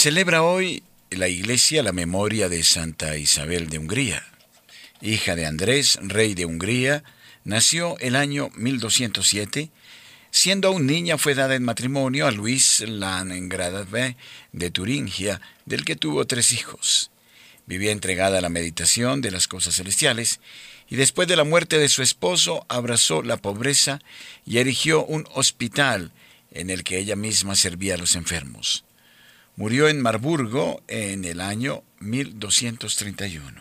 Celebra hoy la Iglesia la memoria de Santa Isabel de Hungría. Hija de Andrés, rey de Hungría, nació el año 1207. Siendo aún niña fue dada en matrimonio a Luis Landgrave de Turingia, del que tuvo tres hijos. Vivía entregada a la meditación de las cosas celestiales y después de la muerte de su esposo abrazó la pobreza y erigió un hospital en el que ella misma servía a los enfermos. Murió en Marburgo en el año 1231.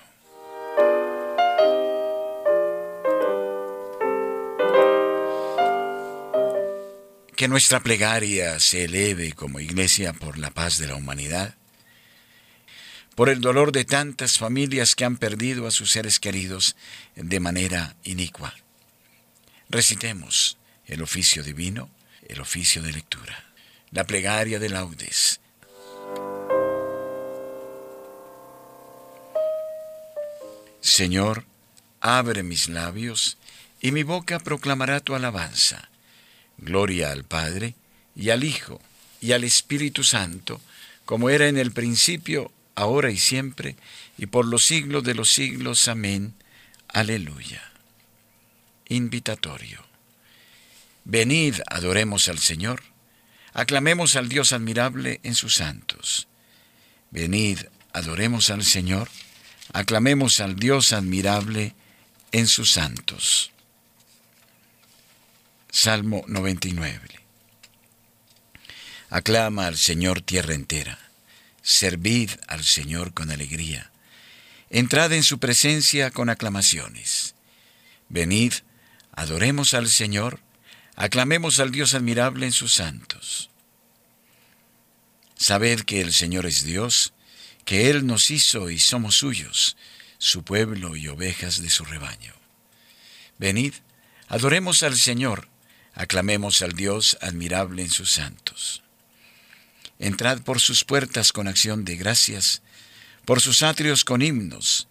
Que nuestra plegaria se eleve como iglesia por la paz de la humanidad, por el dolor de tantas familias que han perdido a sus seres queridos de manera inicua. Recitemos el oficio divino, el oficio de lectura, la plegaria de laudes Señor, abre mis labios, y mi boca proclamará tu alabanza. Gloria al Padre, y al Hijo, y al Espíritu Santo, como era en el principio, ahora y siempre, y por los siglos de los siglos. Amén. Aleluya. Invitatorio. Venid, adoremos al Señor, aclamemos al Dios admirable en sus santos. Venid, adoremos al Señor, Aclamemos al Dios admirable en sus santos. Salmo 99. Aclama al Señor tierra entera. Servid al Señor con alegría. Entrad en su presencia con aclamaciones. Venid, adoremos al Señor, aclamemos al Dios admirable en sus santos. Sabed que el Señor es Dios, que Él nos hizo y somos suyos, su pueblo y ovejas de su rebaño. Venid, adoremos al Señor, aclamemos al Dios admirable en sus santos. Entrad por sus puertas con acción de gracias, por sus atrios con himnos,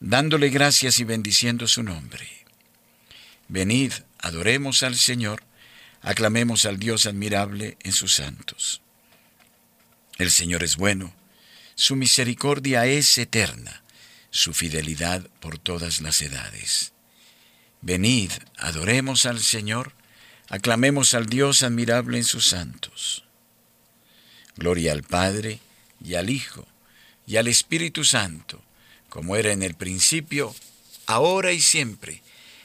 dándole gracias y bendiciendo su nombre. Venid, adoremos al Señor, aclamemos al Dios admirable en sus santos. El Señor es bueno, su misericordia es eterna, su fidelidad por todas las edades. Venid, adoremos al Señor, aclamemos al Dios admirable en sus santos. Gloria al Padre, y al Hijo, y al Espíritu Santo, como era en el principio, ahora y siempre,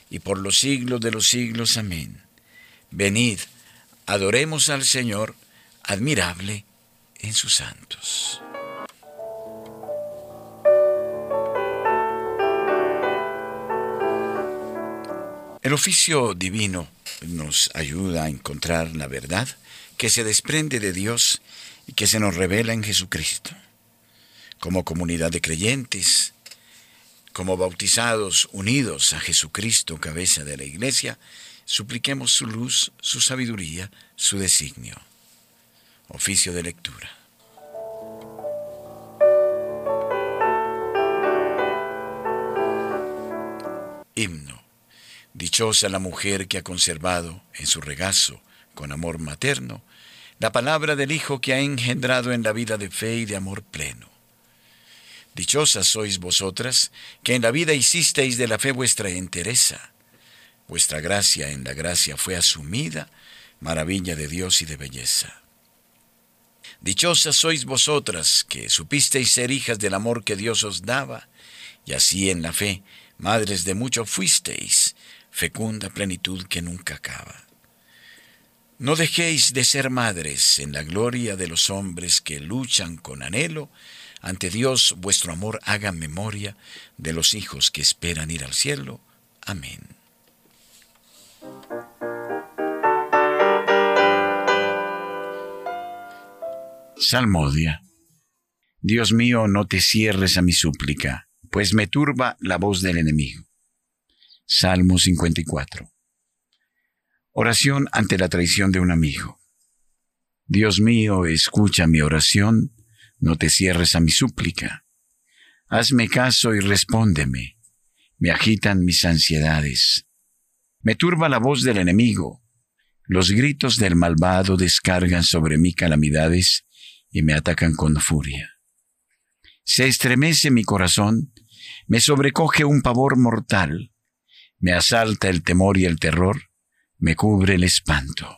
y por los siglos de los siglos. Amén. Venid, adoremos al Señor, admirable en sus santos. El oficio divino nos ayuda a encontrar la verdad que se desprende de Dios y que se nos revela en Jesucristo. Como comunidad de creyentes, como bautizados unidos a Jesucristo, cabeza de la Iglesia, supliquemos su luz, su sabiduría, su designio. Oficio de lectura. Himno. Dichosa la mujer que ha conservado en su regazo, con amor materno, la palabra del Hijo que ha engendrado en la vida de fe y de amor pleno. Dichosas sois vosotras, que en la vida hicisteis de la fe vuestra entereza. Vuestra gracia en la gracia fue asumida, maravilla de Dios y de belleza. Dichosas sois vosotras, que supisteis ser hijas del amor que Dios os daba, y así en la fe, madres de mucho fuisteis, fecunda plenitud que nunca acaba. No dejéis de ser madres en la gloria de los hombres que luchan con anhelo. Ante Dios vuestro amor haga memoria de los hijos que esperan ir al cielo. Amén. Salmodia. Dios mío, no te cierres a mi súplica, pues me turba la voz del enemigo. Salmo 54. Oración ante la traición de un amigo. Dios mío, escucha mi oración, no te cierres a mi súplica. Hazme caso y respóndeme. Me agitan mis ansiedades. Me turba la voz del enemigo. Los gritos del malvado descargan sobre mí calamidades y me atacan con furia. Se estremece mi corazón, me sobrecoge un pavor mortal, me asalta el temor y el terror, me cubre el espanto.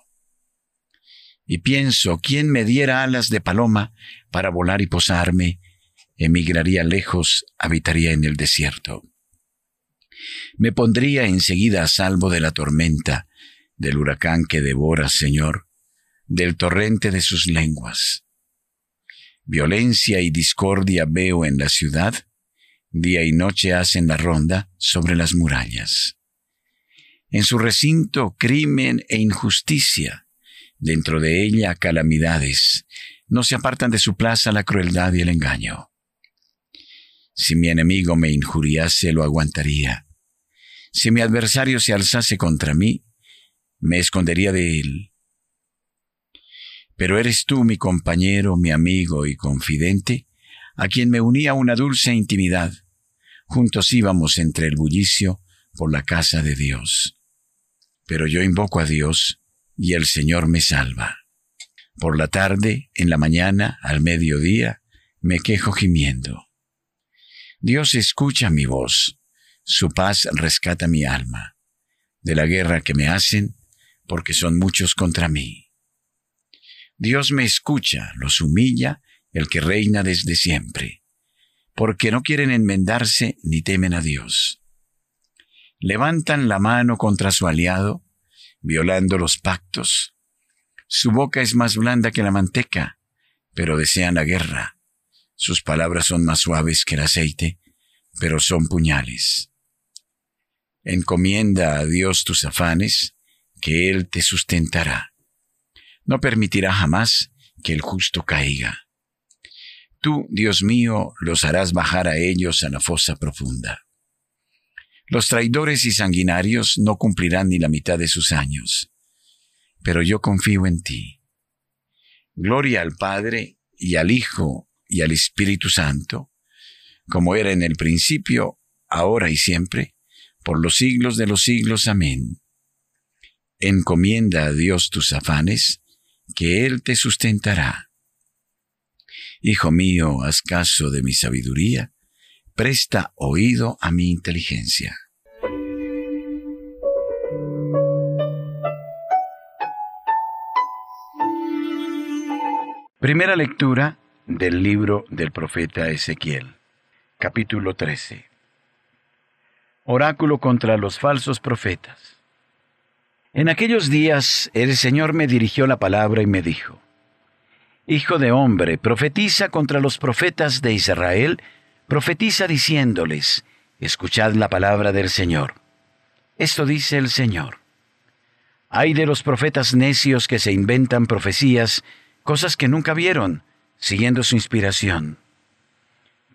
Y pienso, ¿quién me diera alas de paloma para volar y posarme? Emigraría lejos, habitaría en el desierto. Me pondría enseguida a salvo de la tormenta, del huracán que devora, Señor, del torrente de sus lenguas. Violencia y discordia veo en la ciudad, día y noche hacen la ronda sobre las murallas. En su recinto crimen e injusticia, dentro de ella calamidades, no se apartan de su plaza la crueldad y el engaño. Si mi enemigo me injuriase, lo aguantaría. Si mi adversario se alzase contra mí, me escondería de él. Pero eres tú mi compañero, mi amigo y confidente, a quien me unía una dulce intimidad. Juntos íbamos entre el bullicio por la casa de Dios. Pero yo invoco a Dios y el Señor me salva. Por la tarde, en la mañana, al mediodía, me quejo gimiendo. Dios escucha mi voz, su paz rescata mi alma, de la guerra que me hacen, porque son muchos contra mí. Dios me escucha, los humilla, el que reina desde siempre, porque no quieren enmendarse ni temen a Dios. Levantan la mano contra su aliado, violando los pactos. Su boca es más blanda que la manteca, pero desean la guerra. Sus palabras son más suaves que el aceite, pero son puñales. Encomienda a Dios tus afanes, que Él te sustentará. No permitirá jamás que el justo caiga. Tú, Dios mío, los harás bajar a ellos a la fosa profunda. Los traidores y sanguinarios no cumplirán ni la mitad de sus años, pero yo confío en ti. Gloria al Padre y al Hijo y al Espíritu Santo, como era en el principio, ahora y siempre, por los siglos de los siglos. Amén. Encomienda a Dios tus afanes, que Él te sustentará. Hijo mío, haz caso de mi sabiduría, presta oído a mi inteligencia. Primera lectura del libro del profeta Ezequiel, capítulo 13. Oráculo contra los falsos profetas. En aquellos días el Señor me dirigió la palabra y me dijo, Hijo de hombre, profetiza contra los profetas de Israel, profetiza diciéndoles, escuchad la palabra del Señor. Esto dice el Señor. Hay de los profetas necios que se inventan profecías, cosas que nunca vieron, siguiendo su inspiración.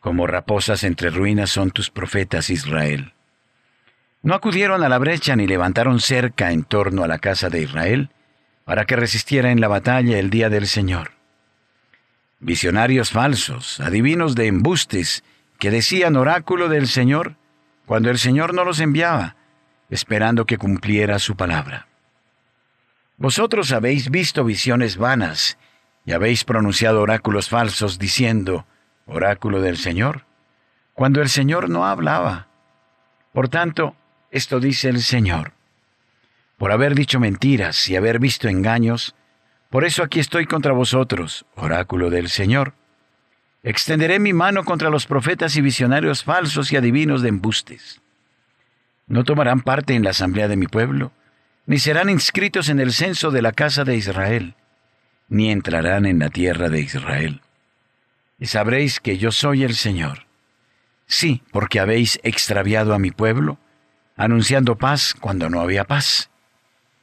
Como raposas entre ruinas son tus profetas, Israel. No acudieron a la brecha ni levantaron cerca en torno a la casa de Israel, para que resistiera en la batalla el día del Señor visionarios falsos, adivinos de embustes, que decían oráculo del Señor, cuando el Señor no los enviaba, esperando que cumpliera su palabra. Vosotros habéis visto visiones vanas y habéis pronunciado oráculos falsos diciendo, oráculo del Señor, cuando el Señor no hablaba. Por tanto, esto dice el Señor. Por haber dicho mentiras y haber visto engaños, por eso aquí estoy contra vosotros, oráculo del Señor. Extenderé mi mano contra los profetas y visionarios falsos y adivinos de embustes. No tomarán parte en la asamblea de mi pueblo, ni serán inscritos en el censo de la casa de Israel, ni entrarán en la tierra de Israel. Y sabréis que yo soy el Señor. Sí, porque habéis extraviado a mi pueblo, anunciando paz cuando no había paz.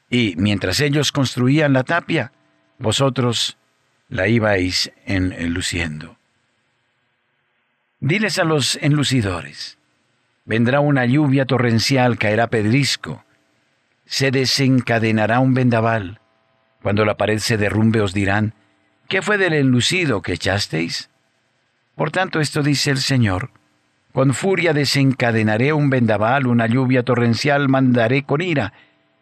Y mientras ellos construían la tapia, vosotros la ibais enluciendo. Diles a los enlucidores, vendrá una lluvia torrencial, caerá pedrisco, se desencadenará un vendaval. Cuando la pared se derrumbe os dirán, ¿qué fue del enlucido que echasteis? Por tanto, esto dice el Señor, con furia desencadenaré un vendaval, una lluvia torrencial mandaré con ira,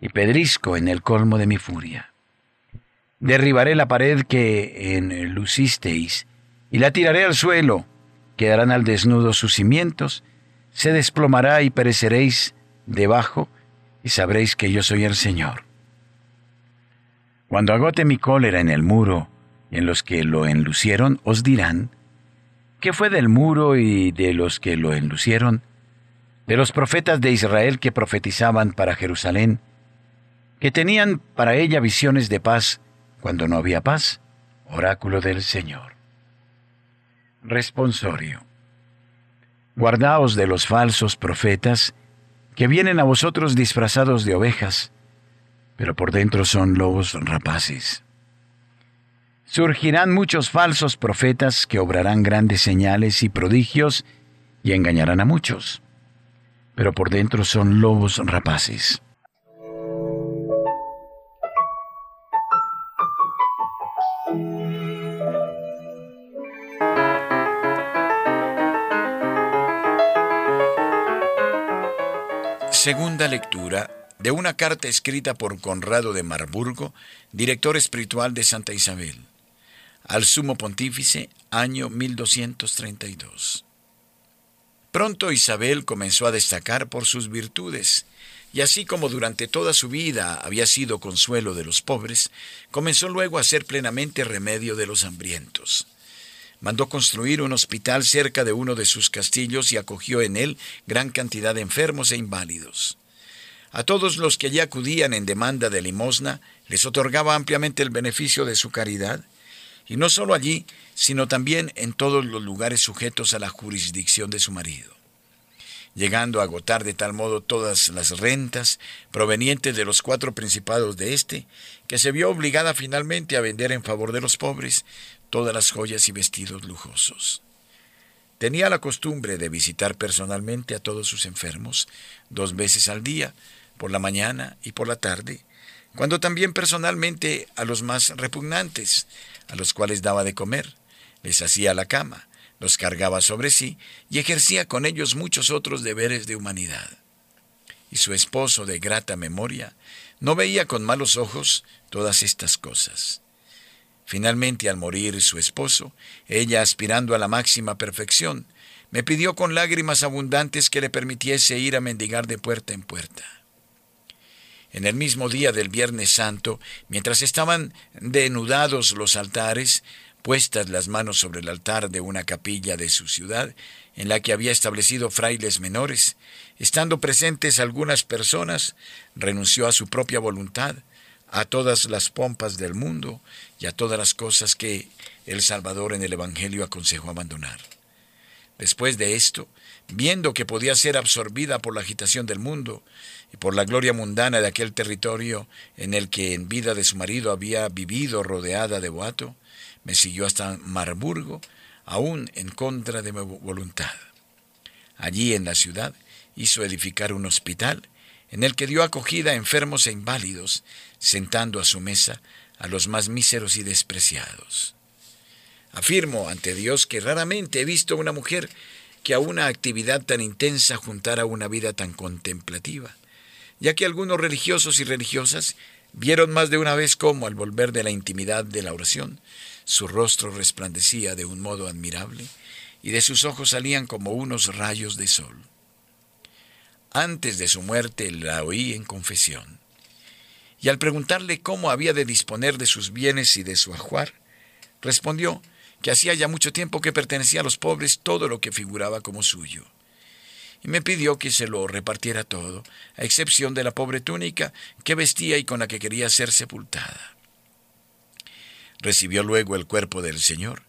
y pedrisco en el colmo de mi furia. Derribaré la pared que enlucisteis y la tiraré al suelo. Quedarán al desnudo sus cimientos, se desplomará y pereceréis debajo, y sabréis que yo soy el Señor. Cuando agote mi cólera en el muro en los que lo enlucieron, os dirán, ¿qué fue del muro y de los que lo enlucieron? De los profetas de Israel que profetizaban para Jerusalén, que tenían para ella visiones de paz cuando no había paz, oráculo del Señor. Responsorio. Guardaos de los falsos profetas que vienen a vosotros disfrazados de ovejas, pero por dentro son lobos rapaces. Surgirán muchos falsos profetas que obrarán grandes señales y prodigios y engañarán a muchos, pero por dentro son lobos rapaces. Segunda lectura de una carta escrita por Conrado de Marburgo, director espiritual de Santa Isabel, al sumo pontífice, año 1232. Pronto Isabel comenzó a destacar por sus virtudes, y así como durante toda su vida había sido consuelo de los pobres, comenzó luego a ser plenamente remedio de los hambrientos mandó construir un hospital cerca de uno de sus castillos y acogió en él gran cantidad de enfermos e inválidos. A todos los que allí acudían en demanda de limosna, les otorgaba ampliamente el beneficio de su caridad, y no solo allí, sino también en todos los lugares sujetos a la jurisdicción de su marido llegando a agotar de tal modo todas las rentas provenientes de los cuatro principados de éste, que se vio obligada finalmente a vender en favor de los pobres todas las joyas y vestidos lujosos. Tenía la costumbre de visitar personalmente a todos sus enfermos dos veces al día, por la mañana y por la tarde, cuando también personalmente a los más repugnantes, a los cuales daba de comer, les hacía la cama, los cargaba sobre sí y ejercía con ellos muchos otros deberes de humanidad. Y su esposo de grata memoria no veía con malos ojos todas estas cosas. Finalmente, al morir su esposo, ella, aspirando a la máxima perfección, me pidió con lágrimas abundantes que le permitiese ir a mendigar de puerta en puerta. En el mismo día del Viernes Santo, mientras estaban denudados los altares, puestas las manos sobre el altar de una capilla de su ciudad, en la que había establecido frailes menores, estando presentes algunas personas, renunció a su propia voluntad, a todas las pompas del mundo y a todas las cosas que el Salvador en el Evangelio aconsejó abandonar. Después de esto, viendo que podía ser absorbida por la agitación del mundo y por la gloria mundana de aquel territorio en el que en vida de su marido había vivido rodeada de boato, me siguió hasta Marburgo, aún en contra de mi voluntad. Allí en la ciudad hizo edificar un hospital en el que dio acogida a enfermos e inválidos, sentando a su mesa a los más míseros y despreciados. Afirmo ante Dios que raramente he visto una mujer que a una actividad tan intensa juntara una vida tan contemplativa, ya que algunos religiosos y religiosas vieron más de una vez cómo, al volver de la intimidad de la oración, su rostro resplandecía de un modo admirable y de sus ojos salían como unos rayos de sol. Antes de su muerte la oí en confesión, y al preguntarle cómo había de disponer de sus bienes y de su ajuar, respondió que hacía ya mucho tiempo que pertenecía a los pobres todo lo que figuraba como suyo. Y me pidió que se lo repartiera todo, a excepción de la pobre túnica que vestía y con la que quería ser sepultada. Recibió luego el cuerpo del Señor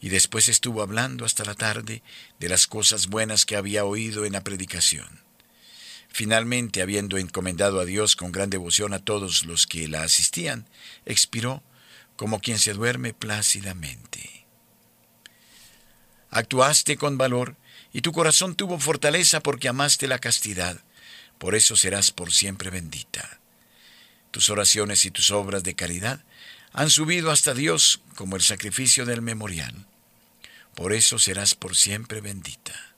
y después estuvo hablando hasta la tarde de las cosas buenas que había oído en la predicación. Finalmente, habiendo encomendado a Dios con gran devoción a todos los que la asistían, expiró como quien se duerme plácidamente. Actuaste con valor y tu corazón tuvo fortaleza porque amaste la castidad, por eso serás por siempre bendita. Tus oraciones y tus obras de caridad han subido hasta Dios como el sacrificio del memorial. Por eso serás por siempre bendita.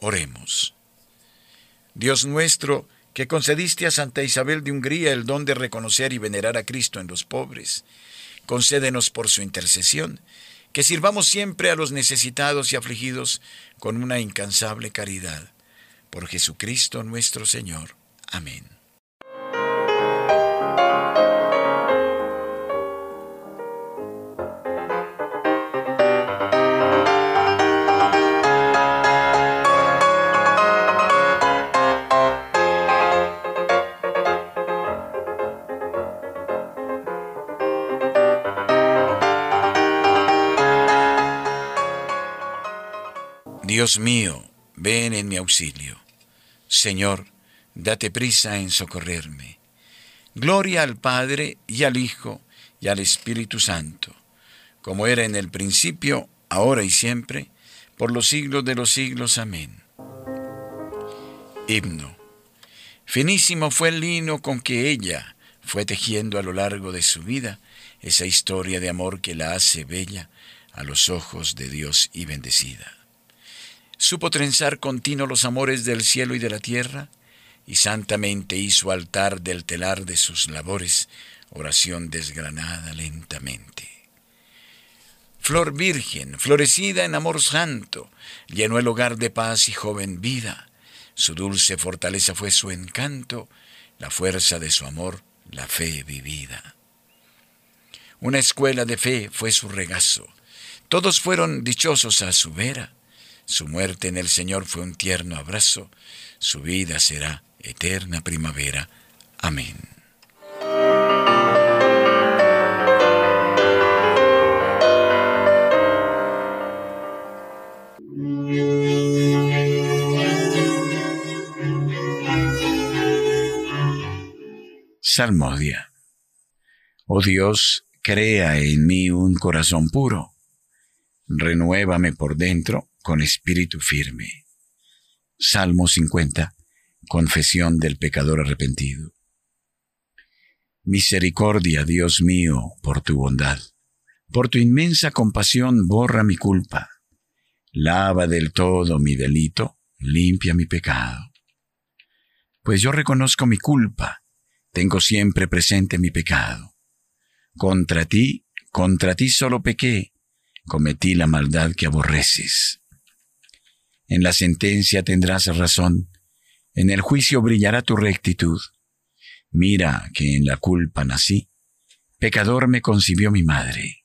Oremos. Dios nuestro, que concediste a Santa Isabel de Hungría el don de reconocer y venerar a Cristo en los pobres. Concédenos por su intercesión que sirvamos siempre a los necesitados y afligidos con una incansable caridad. Por Jesucristo nuestro Señor. Amén. Dios mío, ven en mi auxilio. Señor, date prisa en socorrerme. Gloria al Padre y al Hijo y al Espíritu Santo, como era en el principio, ahora y siempre, por los siglos de los siglos. Amén. Himno. Finísimo fue el lino con que ella fue tejiendo a lo largo de su vida esa historia de amor que la hace bella a los ojos de Dios y bendecida supo trenzar continuo los amores del cielo y de la tierra, y santamente hizo altar del telar de sus labores, oración desgranada lentamente. Flor virgen, florecida en amor santo, llenó el hogar de paz y joven vida. Su dulce fortaleza fue su encanto, la fuerza de su amor, la fe vivida. Una escuela de fe fue su regazo. Todos fueron dichosos a su vera su muerte en el Señor fue un tierno abrazo, su vida será eterna primavera. Amén. Salmodia. Oh Dios, crea en mí un corazón puro, renuévame por dentro con espíritu firme. Salmo 50. Confesión del pecador arrepentido. Misericordia, Dios mío, por tu bondad. Por tu inmensa compasión borra mi culpa. Lava del todo mi delito, limpia mi pecado. Pues yo reconozco mi culpa, tengo siempre presente mi pecado. Contra ti, contra ti solo pequé, cometí la maldad que aborreces. En la sentencia tendrás razón, en el juicio brillará tu rectitud. Mira que en la culpa nací, pecador me concibió mi madre.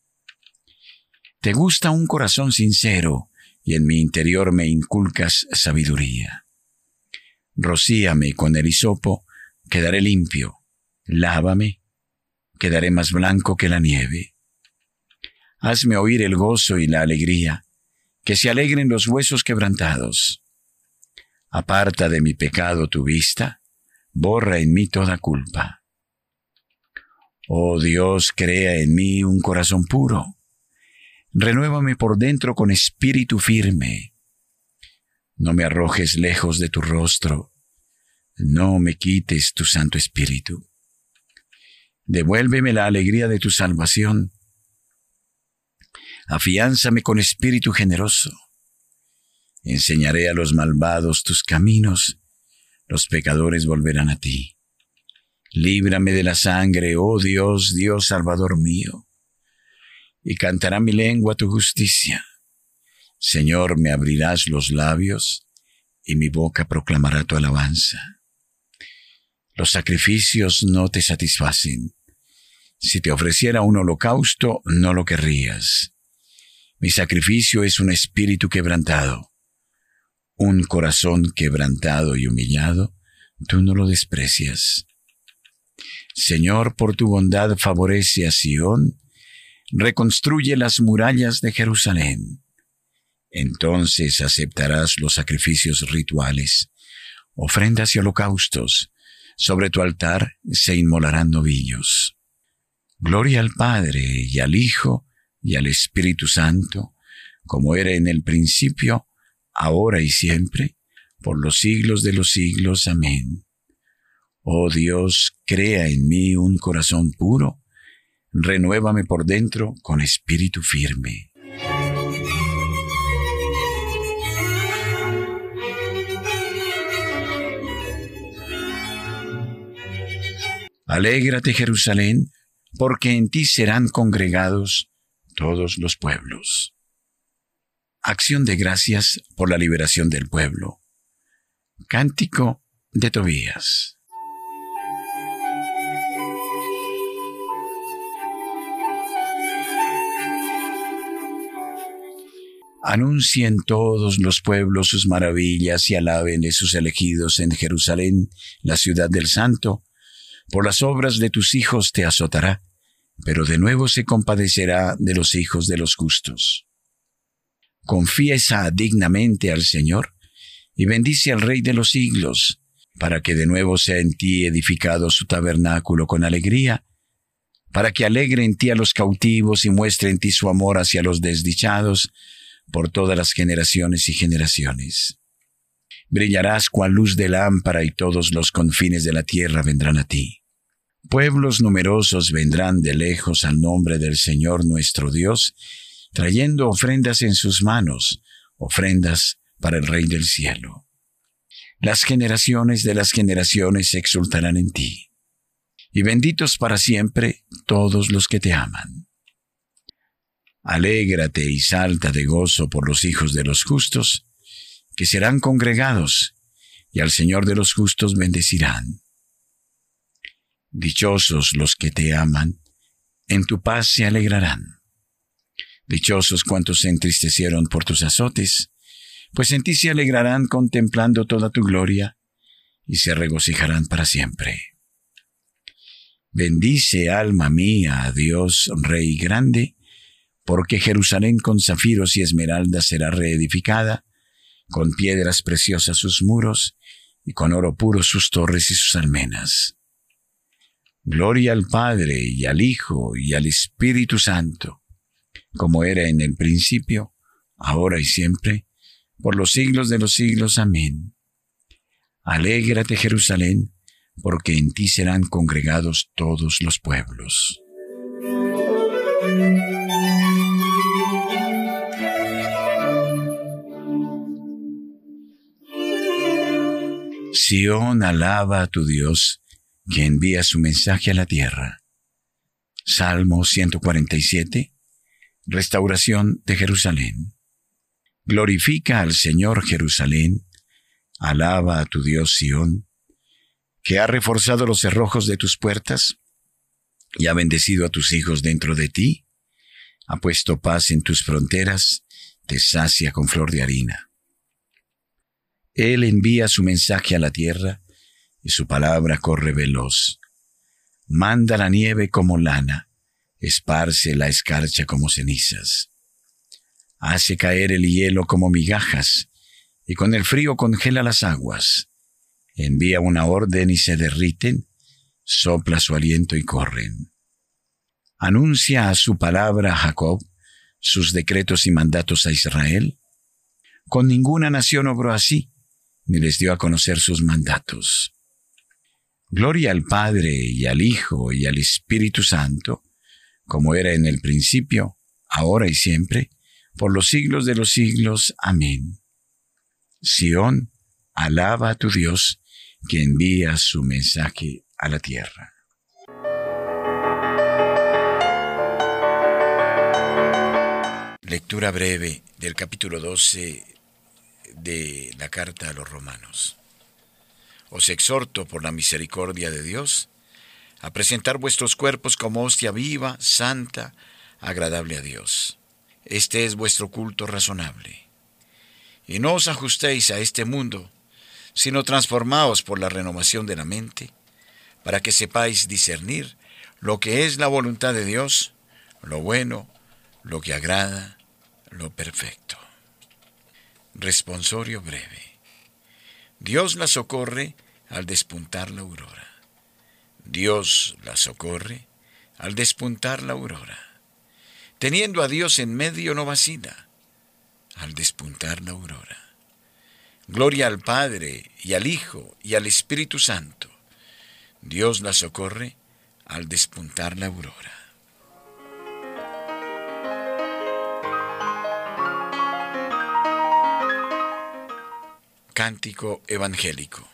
Te gusta un corazón sincero, y en mi interior me inculcas sabiduría. Rocíame con el hisopo, quedaré limpio. Lávame, quedaré más blanco que la nieve. Hazme oír el gozo y la alegría, que se alegren los huesos quebrantados. Aparta de mi pecado tu vista, borra en mí toda culpa. Oh Dios, crea en mí un corazón puro. Renuévame por dentro con espíritu firme. No me arrojes lejos de tu rostro, no me quites tu Santo Espíritu. Devuélveme la alegría de tu salvación afiánzame con espíritu generoso. Enseñaré a los malvados tus caminos, los pecadores volverán a ti. Líbrame de la sangre, oh Dios, Dios Salvador mío, y cantará mi lengua tu justicia. Señor, me abrirás los labios, y mi boca proclamará tu alabanza. Los sacrificios no te satisfacen. Si te ofreciera un holocausto, no lo querrías. Mi sacrificio es un espíritu quebrantado. Un corazón quebrantado y humillado, tú no lo desprecias. Señor, por tu bondad favorece a Sión, reconstruye las murallas de Jerusalén. Entonces aceptarás los sacrificios rituales, ofrendas y holocaustos. Sobre tu altar se inmolarán novillos. Gloria al Padre y al Hijo y al Espíritu Santo, como era en el principio, ahora y siempre, por los siglos de los siglos. Amén. Oh Dios, crea en mí un corazón puro, renuévame por dentro con espíritu firme. Alégrate Jerusalén, porque en ti serán congregados todos los pueblos. Acción de gracias por la liberación del pueblo. Cántico de Tobías. Anuncien todos los pueblos sus maravillas y alaben a sus elegidos en Jerusalén, la ciudad del Santo. Por las obras de tus hijos te azotará, pero de nuevo se compadecerá de los hijos de los justos. Confiesa dignamente al Señor y bendice al Rey de los siglos, para que de nuevo sea en ti edificado su tabernáculo con alegría, para que alegre en ti a los cautivos y muestre en ti su amor hacia los desdichados, por todas las generaciones y generaciones. Brillarás cual luz de lámpara y todos los confines de la tierra vendrán a ti. Pueblos numerosos vendrán de lejos al nombre del Señor nuestro Dios, trayendo ofrendas en sus manos, ofrendas para el Rey del cielo. Las generaciones de las generaciones se exultarán en ti. Y benditos para siempre todos los que te aman. Alégrate y salta de gozo por los hijos de los justos, que serán congregados, y al Señor de los justos bendecirán. Dichosos los que te aman, en tu paz se alegrarán. Dichosos cuantos se entristecieron por tus azotes, pues en ti se alegrarán contemplando toda tu gloria, y se regocijarán para siempre. Bendice, alma mía, a Dios, Rey grande, porque Jerusalén con zafiros y esmeraldas será reedificada, con piedras preciosas sus muros, y con oro puro sus torres y sus almenas. Gloria al Padre y al Hijo y al Espíritu Santo, como era en el principio, ahora y siempre, por los siglos de los siglos. Amén. Alégrate Jerusalén, porque en ti serán congregados todos los pueblos. Sión alaba a tu Dios, que envía su mensaje a la tierra. Salmo 147. Restauración de Jerusalén. Glorifica al Señor Jerusalén, alaba a tu Dios Sión, que ha reforzado los cerrojos de tus puertas y ha bendecido a tus hijos dentro de ti, ha puesto paz en tus fronteras, te sacia con flor de harina. Él envía su mensaje a la tierra y su palabra corre veloz. Manda la nieve como lana, esparce la escarcha como cenizas. Hace caer el hielo como migajas y con el frío congela las aguas. Envía una orden y se derriten, sopla su aliento y corren. Anuncia a su palabra a Jacob, sus decretos y mandatos a Israel. Con ninguna nación obró así ni les dio a conocer sus mandatos. Gloria al Padre y al Hijo y al Espíritu Santo, como era en el principio, ahora y siempre, por los siglos de los siglos. Amén. Sión, alaba a tu Dios, que envía su mensaje a la tierra. Lectura breve del capítulo 12 de la carta a los romanos. Os exhorto por la misericordia de Dios a presentar vuestros cuerpos como hostia viva, santa, agradable a Dios. Este es vuestro culto razonable. Y no os ajustéis a este mundo, sino transformaos por la renovación de la mente, para que sepáis discernir lo que es la voluntad de Dios, lo bueno, lo que agrada, lo perfecto. Responsorio breve. Dios la socorre al despuntar la aurora. Dios la socorre al despuntar la aurora. Teniendo a Dios en medio no vacila al despuntar la aurora. Gloria al Padre y al Hijo y al Espíritu Santo. Dios la socorre al despuntar la aurora. Cántico Evangélico.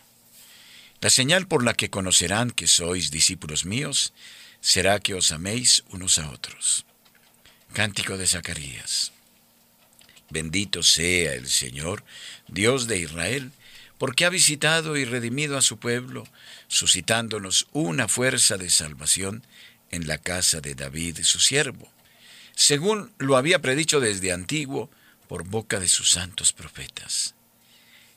La señal por la que conocerán que sois discípulos míos será que os améis unos a otros. Cántico de Zacarías. Bendito sea el Señor, Dios de Israel, porque ha visitado y redimido a su pueblo, suscitándonos una fuerza de salvación en la casa de David, su siervo, según lo había predicho desde antiguo por boca de sus santos profetas.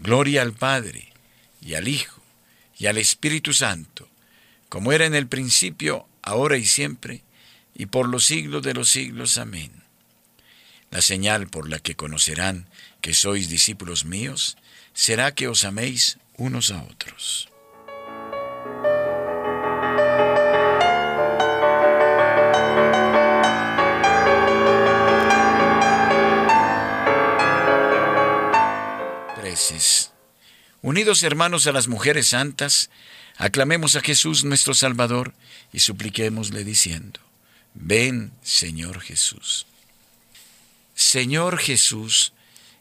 Gloria al Padre, y al Hijo, y al Espíritu Santo, como era en el principio, ahora y siempre, y por los siglos de los siglos. Amén. La señal por la que conocerán que sois discípulos míos será que os améis unos a otros. Unidos hermanos a las mujeres santas, aclamemos a Jesús nuestro Salvador y supliquémosle diciendo, ven Señor Jesús. Señor Jesús,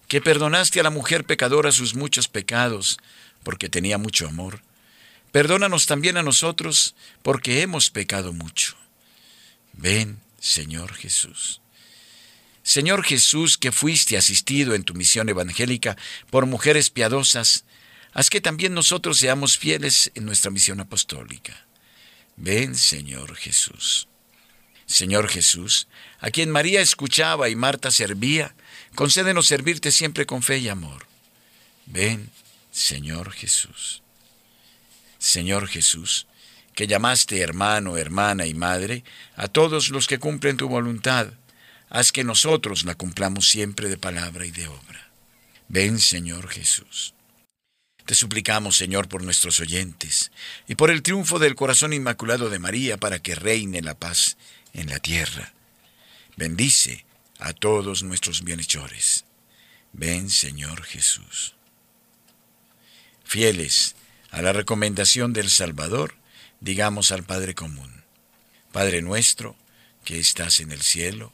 que perdonaste a la mujer pecadora sus muchos pecados, porque tenía mucho amor, perdónanos también a nosotros, porque hemos pecado mucho. Ven, Señor Jesús. Señor Jesús, que fuiste asistido en tu misión evangélica por mujeres piadosas, haz que también nosotros seamos fieles en nuestra misión apostólica. Ven, Señor Jesús. Señor Jesús, a quien María escuchaba y Marta servía, concédenos servirte siempre con fe y amor. Ven, Señor Jesús. Señor Jesús, que llamaste hermano, hermana y madre a todos los que cumplen tu voluntad, haz que nosotros la cumplamos siempre de palabra y de obra. Ven, Señor Jesús. Te suplicamos, Señor, por nuestros oyentes y por el triunfo del corazón inmaculado de María para que reine la paz en la tierra. Bendice a todos nuestros bienhechores. Ven, Señor Jesús. Fieles a la recomendación del Salvador, digamos al Padre común. Padre nuestro, que estás en el cielo,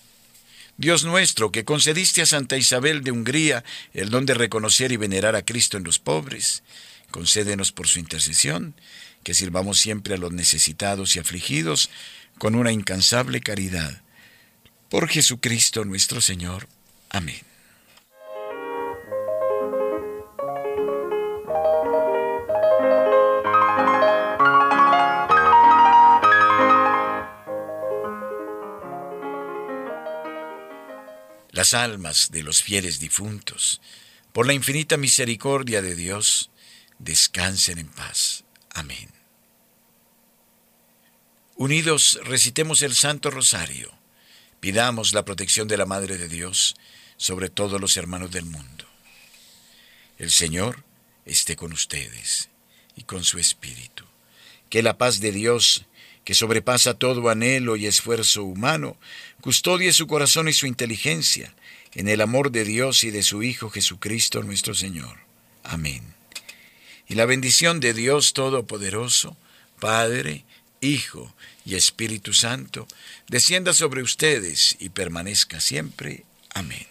Dios nuestro, que concediste a Santa Isabel de Hungría el don de reconocer y venerar a Cristo en los pobres, concédenos por su intercesión que sirvamos siempre a los necesitados y afligidos con una incansable caridad. Por Jesucristo nuestro Señor. Amén. Las almas de los fieles difuntos, por la infinita misericordia de Dios, descansen en paz. Amén. Unidos recitemos el Santo Rosario, pidamos la protección de la Madre de Dios sobre todos los hermanos del mundo. El Señor esté con ustedes y con su Espíritu. Que la paz de Dios, que sobrepasa todo anhelo y esfuerzo humano, custodie su corazón y su inteligencia en el amor de Dios y de su Hijo Jesucristo nuestro Señor. Amén. Y la bendición de Dios Todopoderoso, Padre, Hijo y Espíritu Santo, descienda sobre ustedes y permanezca siempre. Amén.